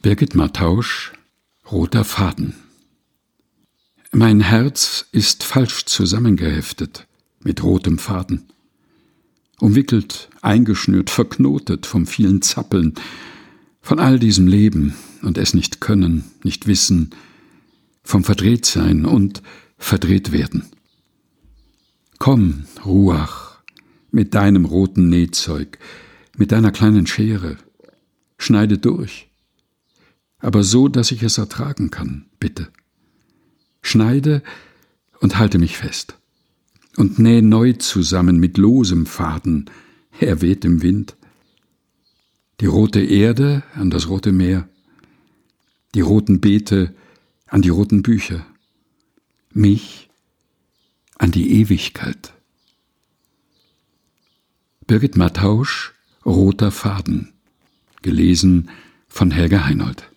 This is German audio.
Birgit Mattausch Roter Faden. Mein Herz ist falsch zusammengeheftet mit rotem Faden, umwickelt, eingeschnürt, verknotet vom vielen Zappeln, von all diesem Leben und es nicht können, nicht wissen, vom Verdrehtsein und verdreht werden. Komm, Ruach, mit deinem roten Nähzeug, mit deiner kleinen Schere, schneide durch, aber so, dass ich es ertragen kann, bitte. Schneide und halte mich fest und nähe neu zusammen mit losem Faden, er weht im Wind. Die rote Erde an das rote Meer, die roten Beete an die roten Bücher, mich an die Ewigkeit. Birgit Mattausch, Roter Faden, gelesen von Helga Heinold.